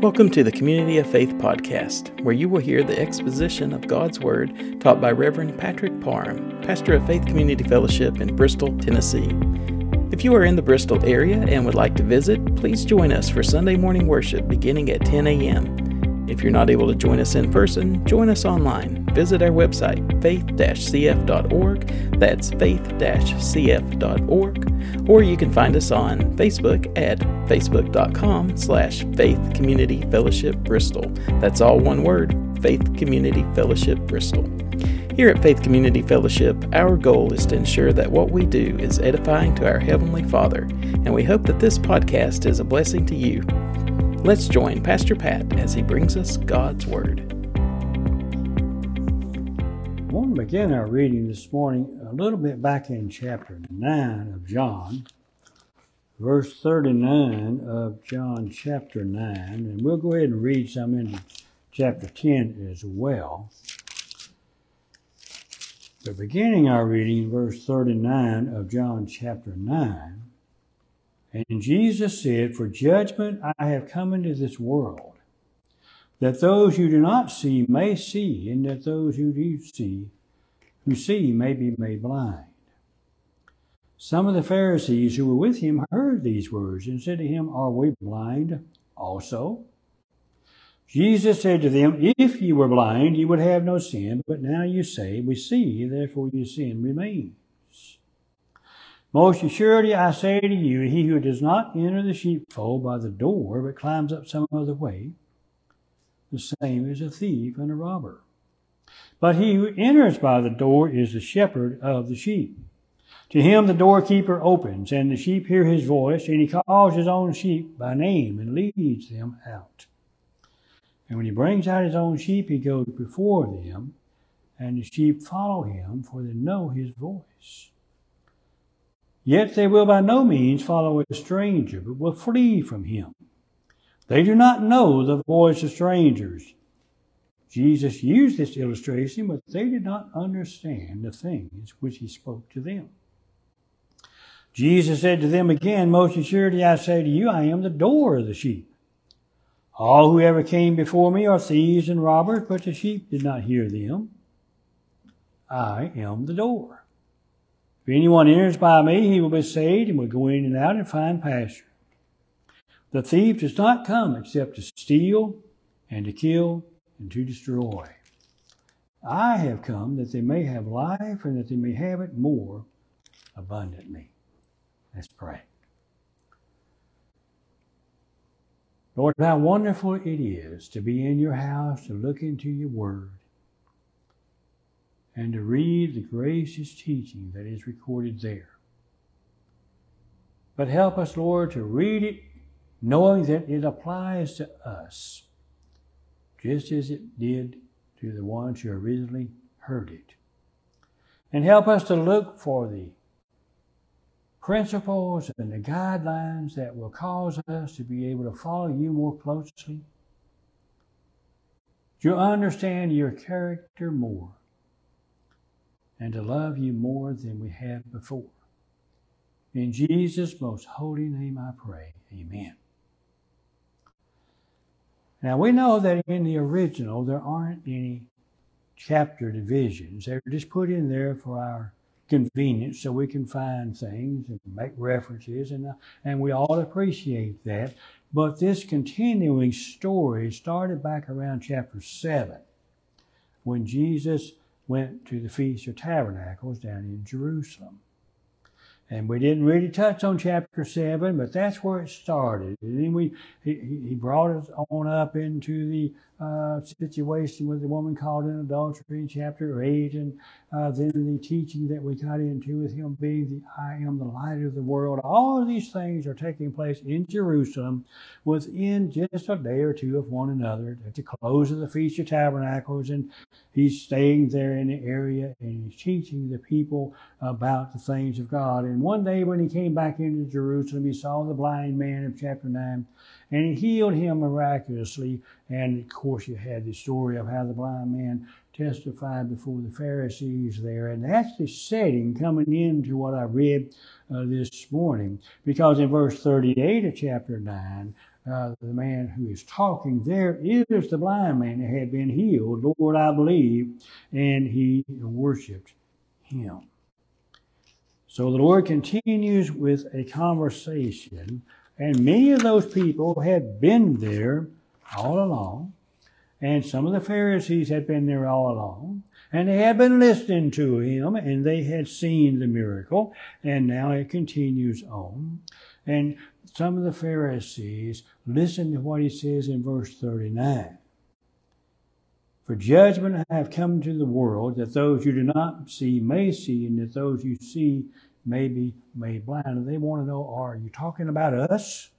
Welcome to the Community of Faith podcast, where you will hear the exposition of God's Word taught by Reverend Patrick Parham, pastor of Faith Community Fellowship in Bristol, Tennessee. If you are in the Bristol area and would like to visit, please join us for Sunday morning worship beginning at 10 a.m. If you're not able to join us in person, join us online. Visit our website, faith-cf.org. That's faith-cf.org. Or you can find us on Facebook at facebook.com slash Faith Community Fellowship Bristol. That's all one word, Faith Community Fellowship Bristol. Here at Faith Community Fellowship, our goal is to ensure that what we do is edifying to our Heavenly Father, and we hope that this podcast is a blessing to you. Let's join Pastor Pat as he brings us God's Word. I want to begin our reading this morning a little bit back in chapter 9 of John, verse 39 of John chapter 9, and we'll go ahead and read some in chapter 10 as well. But beginning our reading, verse 39 of John chapter 9, and Jesus said, For judgment I have come into this world, that those who do not see may see, and that those who do see, who see may be made blind. Some of the Pharisees who were with him heard these words and said to him, Are we blind also? Jesus said to them, If you were blind, you would have no sin, but now you say, We see, therefore your sin remains. Most assuredly I say to you, he who does not enter the sheepfold by the door, but climbs up some other way, the same is a thief and a robber. But he who enters by the door is the shepherd of the sheep. To him the doorkeeper opens, and the sheep hear his voice, and he calls his own sheep by name and leads them out. And when he brings out his own sheep, he goes before them, and the sheep follow him, for they know his voice. Yet they will by no means follow a stranger, but will flee from him. They do not know the voice of strangers. Jesus used this illustration, but they did not understand the things which he spoke to them. Jesus said to them again, Most assuredly I say to you, I am the door of the sheep. All who ever came before me are thieves and robbers, but the sheep did not hear them. I am the door. If anyone enters by me, he will be saved and will go in and out and find pasture. The thief does not come except to steal and to kill and to destroy. I have come that they may have life and that they may have it more abundantly. Let's pray. Lord, how wonderful it is to be in your house, to look into your word, and to read the gracious teaching that is recorded there. But help us, Lord, to read it knowing that it applies to us, just as it did to the ones who originally heard it. And help us to look for the principles and the guidelines that will cause us to be able to follow you more closely, to understand your character more, and to love you more than we have before. In Jesus' most holy name I pray. Amen. Now we know that in the original there aren't any chapter divisions. They're just put in there for our convenience so we can find things and make references and, uh, and we all appreciate that. But this continuing story started back around chapter 7 when Jesus went to the Feast of Tabernacles down in Jerusalem. And we didn't really touch on chapter 7, but that's where it started. And then we, he, he brought us on up into the uh, situation with the woman caught in adultery in chapter 8, and uh, then the teaching that we got into with him being the I am the light of the world. All of these things are taking place in Jerusalem within just a day or two of one another at the close of the Feast of Tabernacles, and he's staying there in the area and he's teaching the people about the things of God. And one day when he came back into Jerusalem, he saw the blind man of chapter 9 and he healed him miraculously. And of course, you had the story of how the blind man testified before the Pharisees there. And that's the setting coming into what I read uh, this morning. Because in verse 38 of chapter 9, uh, the man who is talking, there is the blind man that had been healed. Lord, I believe. And he worshiped him. So the Lord continues with a conversation, and many of those people had been there all along, and some of the Pharisees had been there all along, and they had been listening to him, and they had seen the miracle, and now it continues on. And some of the Pharisees listen to what he says in verse 39. For judgment I have come to the world, that those you do not see may see, and that those you see may be made blind. They want to know, are you talking about us?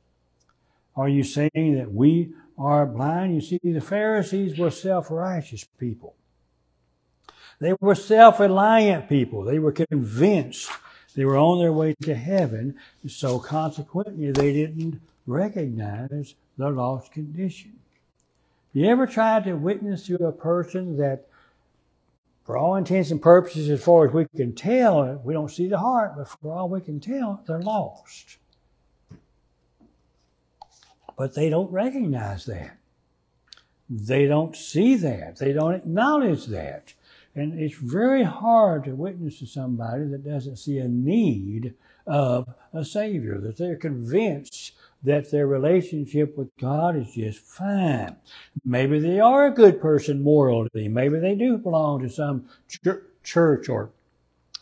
Are you saying that we are blind? You see, the Pharisees were self-righteous people. They were self-reliant people. They were convinced they were on their way to heaven. So consequently, they didn't recognize the lost condition. You ever tried to witness to a person that, for all intents and purposes, as far as we can tell, we don't see the heart, but for all we can tell, they're lost. But they don't recognize that. They don't see that. They don't acknowledge that. And it's very hard to witness to somebody that doesn't see a need of a Savior, that they're convinced that their relationship with God is just fine. Maybe they are a good person morally. Maybe they do belong to some ch- church or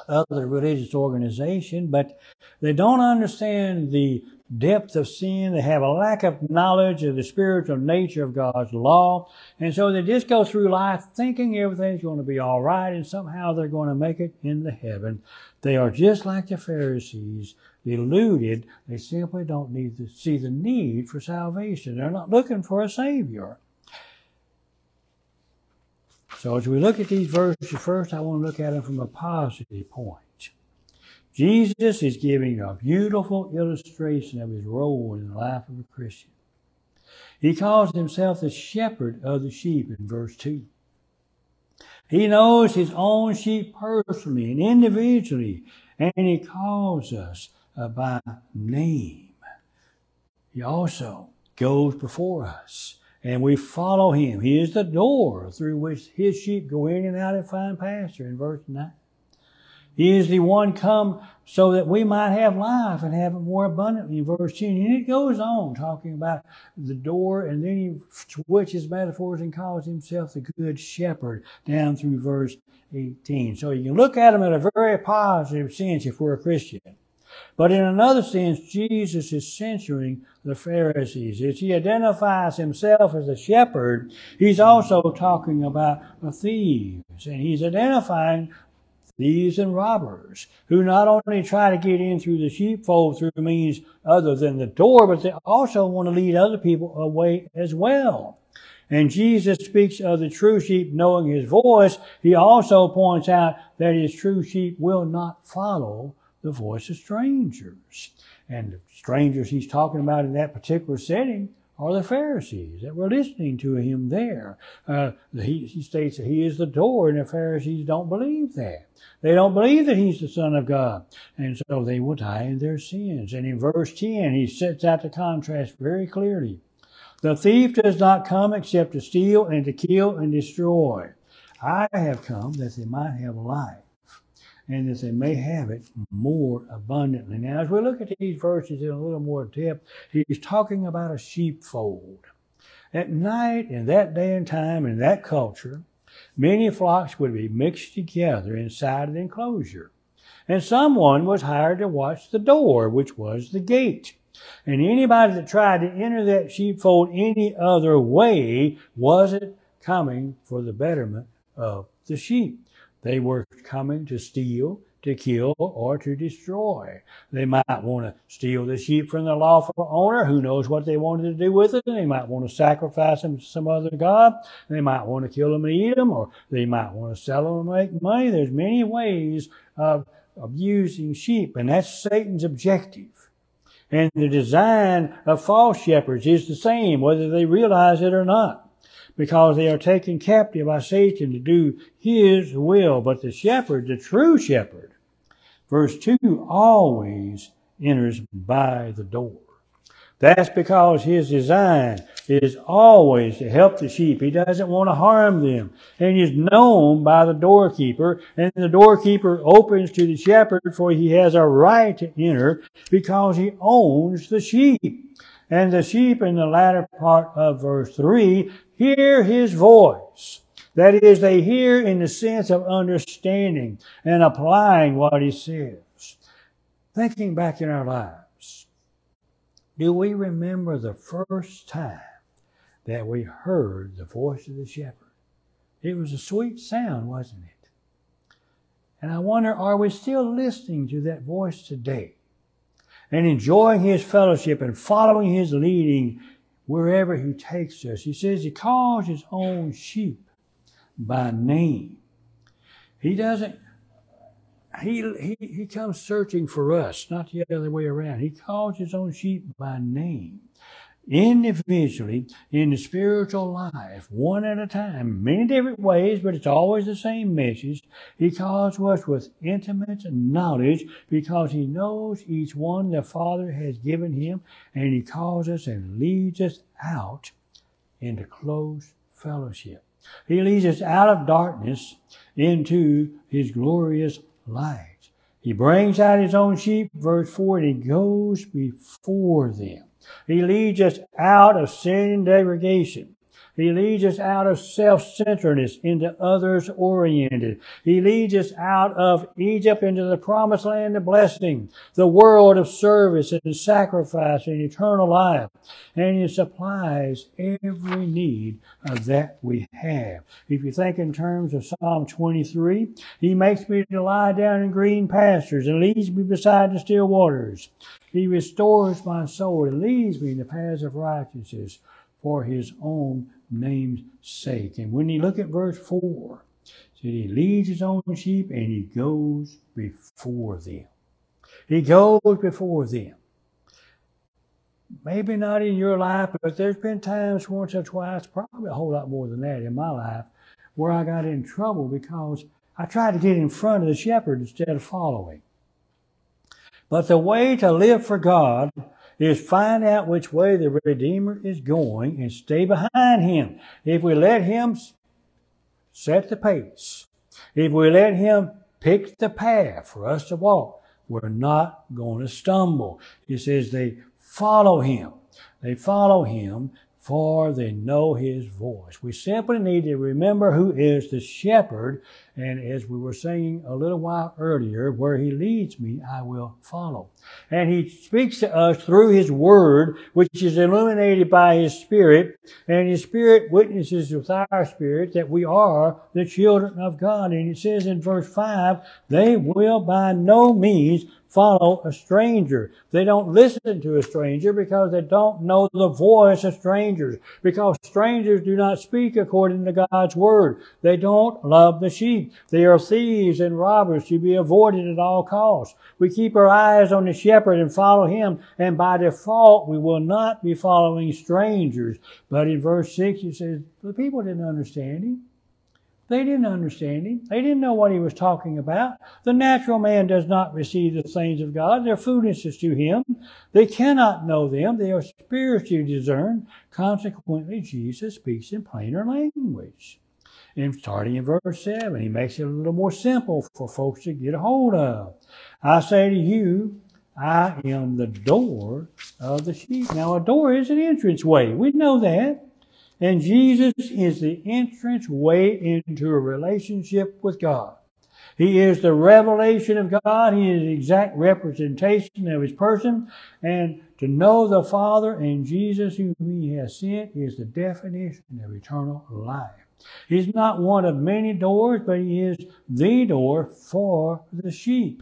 other religious organization, but they don't understand the depth of sin. They have a lack of knowledge of the spiritual nature of God's law. And so they just go through life thinking everything's going to be all right and somehow they're going to make it into heaven. They are just like the Pharisees, deluded. They simply don't need to see the need for salvation. They're not looking for a Savior. So as we look at these verses, first I want to look at them from a positive point. Jesus is giving a beautiful illustration of his role in the life of a Christian. He calls himself the shepherd of the sheep in verse 2. He knows his own sheep personally and individually, and he calls us uh, by name. He also goes before us, and we follow him. He is the door through which his sheep go in and out and find pasture in verse 9. He is the one come so that we might have life and have it more abundantly. in Verse 10. And it goes on talking about the door, and then he switches metaphors and calls himself the good shepherd down through verse 18. So you can look at him in a very positive sense if we're a Christian. But in another sense, Jesus is censuring the Pharisees. As he identifies himself as a shepherd, he's also talking about the thieves. And he's identifying thieves and robbers, who not only try to get in through the sheepfold through means other than the door, but they also want to lead other people away as well. And Jesus speaks of the true sheep knowing his voice. He also points out that his true sheep will not follow the voice of strangers. And the strangers he's talking about in that particular setting are the Pharisees that were listening to him there. Uh, he, he states that he is the door, and the Pharisees don't believe that. They don't believe that he's the Son of God. And so they will die in their sins. And in verse 10, he sets out the contrast very clearly. The thief does not come except to steal and to kill and destroy. I have come that they might have life and that they may have it more abundantly. Now, as we look at these verses in a little more depth, he's talking about a sheepfold. At night, in that day and time, in that culture, many flocks would be mixed together inside an enclosure. And someone was hired to watch the door, which was the gate. And anybody that tried to enter that sheepfold any other way wasn't coming for the betterment of the sheep. They were coming to steal, to kill, or to destroy. They might want to steal the sheep from the lawful owner. Who knows what they wanted to do with it? They might want to sacrifice them to some other god. They might want to kill them and eat them, or they might want to sell them and make money. There's many ways of abusing sheep, and that's Satan's objective. And the design of false shepherds is the same, whether they realize it or not because they are taken captive by Satan to do his will. But the shepherd, the true shepherd, verse 2, always enters by the door. That's because his design is always to help the sheep. He doesn't want to harm them. And he's known by the doorkeeper, and the doorkeeper opens to the shepherd for he has a right to enter because he owns the sheep. And the sheep in the latter part of verse 3 hear his voice. That is, they hear in the sense of understanding and applying what he says. Thinking back in our lives, do we remember the first time that we heard the voice of the shepherd? It was a sweet sound, wasn't it? And I wonder, are we still listening to that voice today and enjoying his fellowship and following his leading wherever he takes us? He says he calls his own sheep by name. He doesn't he, he, he comes searching for us, not the other way around. He calls his own sheep by name. Individually, in the spiritual life, one at a time, many different ways, but it's always the same message. He calls us with intimate knowledge because he knows each one the Father has given him, and he calls us and leads us out into close fellowship. He leads us out of darkness into his glorious light. He brings out his own sheep, verse 4, and he goes before them. He leads us out of sin and degradation. He leads us out of self-centeredness into others-oriented. He leads us out of Egypt into the promised land of blessing, the world of service and sacrifice and eternal life. And He supplies every need of that we have. If you think in terms of Psalm 23, He makes me to lie down in green pastures and leads me beside the still waters. He restores my soul and leads me in the paths of righteousness for His own name's sake. And when you look at verse 4, said he leads his own sheep and he goes before them. He goes before them. Maybe not in your life, but there's been times once or twice, probably a whole lot more than that in my life, where I got in trouble because I tried to get in front of the shepherd instead of following. But the way to live for God is find out which way the Redeemer is going and stay behind him. If we let him set the pace, if we let him pick the path for us to walk, we're not going to stumble. He says they follow him. They follow him for they know his voice. We simply need to remember who is the shepherd, and as we were saying a little while earlier, where he leads me, I will follow. And he speaks to us through his word, which is illuminated by his spirit, and his spirit witnesses with our spirit that we are the children of God. And it says in verse 5, they will by no means follow a stranger. They don't listen to a stranger because they don't know the voice of strangers. Because strangers do not speak according to God's word. They don't love the sheep. They are thieves and robbers to be avoided at all costs. We keep our eyes on the shepherd and follow him, and by default we will not be following strangers. But in verse 6 it says, the people didn't understand him. They didn't understand him. They didn't know what he was talking about. The natural man does not receive the things of God. They're foolishness to him. They cannot know them. They are spiritually discerned. Consequently, Jesus speaks in plainer language. And starting in verse 7, he makes it a little more simple for folks to get a hold of. I say to you, I am the door of the sheep. Now, a door is an entrance way. We know that. And Jesus is the entrance way into a relationship with God. He is the revelation of God. He is the exact representation of His person. And to know the Father and Jesus whom He has sent is the definition of eternal life. He's not one of many doors, but He is the door for the sheep,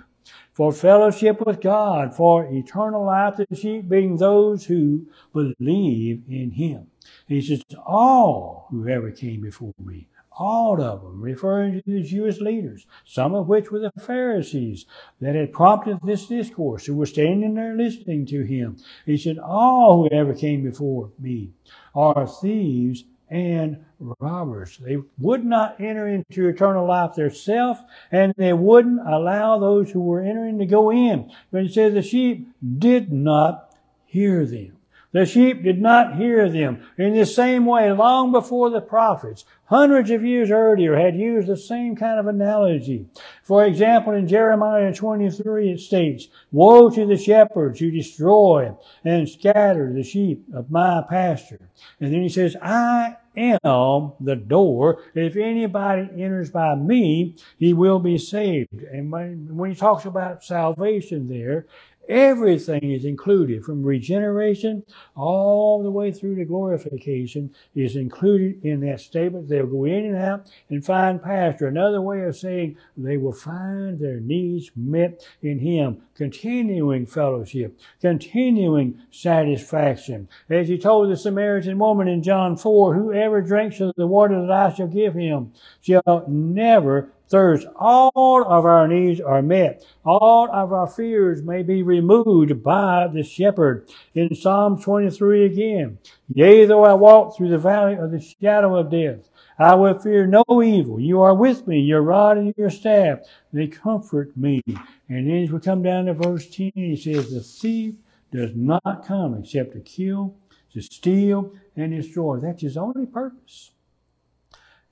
for fellowship with God, for eternal life, the sheep being those who believe in Him. He says, all who ever came before me, all of them, referring to the Jewish leaders, some of which were the Pharisees that had prompted this discourse, who were standing there listening to him. He said, all who ever came before me are thieves and robbers. They would not enter into eternal life themselves, and they wouldn't allow those who were entering to go in. But he said the sheep did not hear them. The sheep did not hear them. In the same way, long before the prophets, hundreds of years earlier, had used the same kind of analogy. For example, in Jeremiah 23, it states, Woe to the shepherds who destroy and scatter the sheep of my pasture. And then he says, I am the door. If anybody enters by me, he will be saved. And when he talks about salvation there, Everything is included from regeneration all the way through to glorification is included in that statement. They'll go in and out and find pasture. Another way of saying they will find their needs met in Him. Continuing fellowship, continuing satisfaction. As He told the Samaritan woman in John 4, whoever drinks of the water that I shall give him shall never thirst. All of our needs are met. All of our fears may be removed by the shepherd. In Psalm 23 again, Yea, though I walk through the valley of the shadow of death, I will fear no evil. You are with me, your rod and your staff, they comfort me. And then as we come down to verse 10, he says, The thief does not come except to kill, to steal, and destroy. That's his only purpose.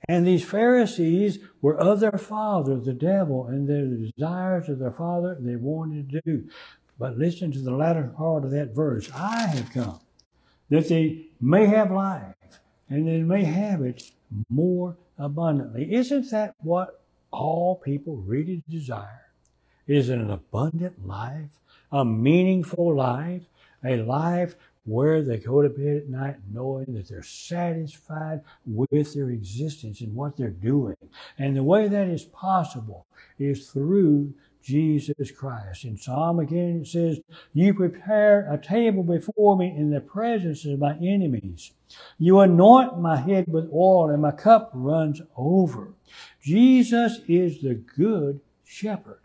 And these Pharisees were of their father, the devil, and their desires of their father they wanted to do. But listen to the latter part of that verse. I have come that they may have life and they may have it more abundantly. Isn't that what all people really desire? Is an abundant life, a meaningful life, a life where they go to bed at night knowing that they're satisfied with their existence and what they're doing. And the way that is possible is through Jesus Christ. In Psalm again it says, You prepare a table before me in the presence of my enemies. You anoint my head with oil and my cup runs over. Jesus is the good shepherd.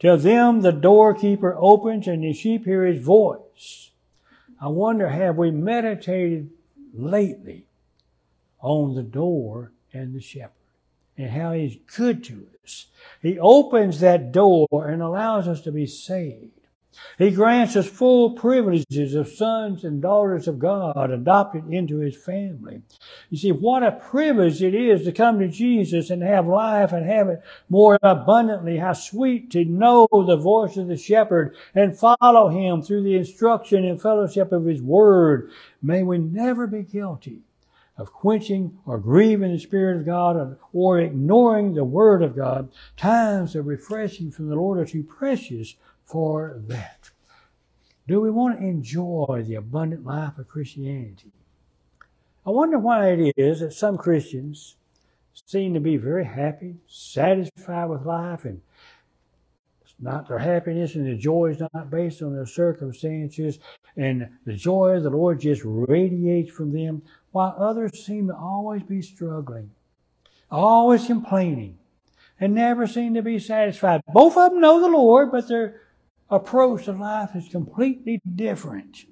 To them the doorkeeper opens and the sheep hear his voice. I wonder, have we meditated lately on the door and the shepherd and how he's good to us? He opens that door and allows us to be saved. He grants us full privileges of sons and daughters of God adopted into His family. You see, what a privilege it is to come to Jesus and have life and have it more abundantly. How sweet to know the voice of the shepherd and follow Him through the instruction and fellowship of His Word. May we never be guilty of quenching or grieving the Spirit of God or ignoring the Word of God. Times of refreshing from the Lord are too precious for that. Do we want to enjoy the abundant life of Christianity? I wonder why it is that some Christians seem to be very happy, satisfied with life, and not their happiness and their joy is not based on their circumstances, and the joy of the Lord just radiates from them, while others seem to always be struggling, always complaining, and never seem to be satisfied. Both of them know the Lord, but they're approach to life is completely different.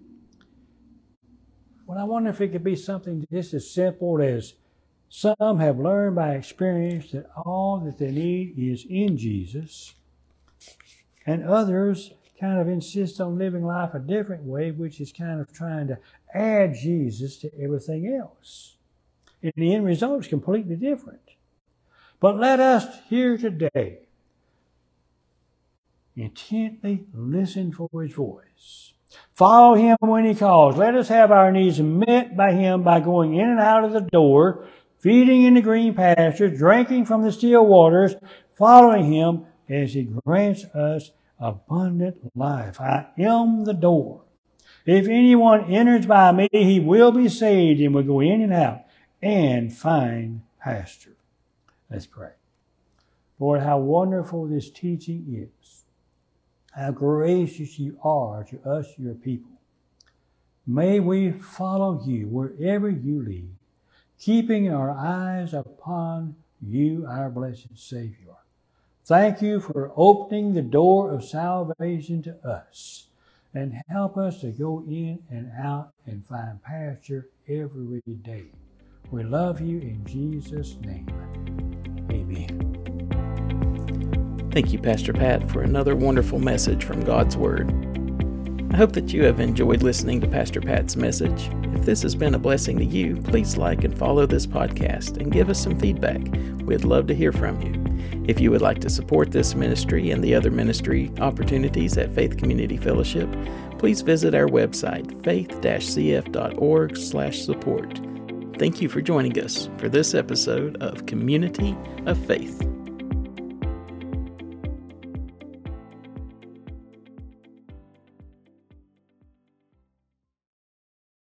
Well, I wonder if it could be something just as simple as some have learned by experience that all that they need is in Jesus, and others kind of insist on living life a different way, which is kind of trying to add Jesus to everything else. And the end result is completely different. But let us here today intently listen for his voice. Follow him when he calls. Let us have our needs met by him by going in and out of the door, feeding in the green pastures, drinking from the still waters, following him as he grants us abundant life. I am the door. If anyone enters by me, he will be saved and will go in and out and find pasture. Let's pray. Lord, how wonderful this teaching is how gracious you are to us, your people. May we follow you wherever you lead, keeping our eyes upon you, our blessed Savior. Thank you for opening the door of salvation to us and help us to go in and out and find pasture every day. We love you in Jesus' name. Thank you, Pastor Pat, for another wonderful message from God's Word. I hope that you have enjoyed listening to Pastor Pat's message. If this has been a blessing to you, please like and follow this podcast and give us some feedback. We'd love to hear from you. If you would like to support this ministry and the other ministry opportunities at Faith Community Fellowship, please visit our website, faith-cf.org/support. Thank you for joining us for this episode of Community of Faith.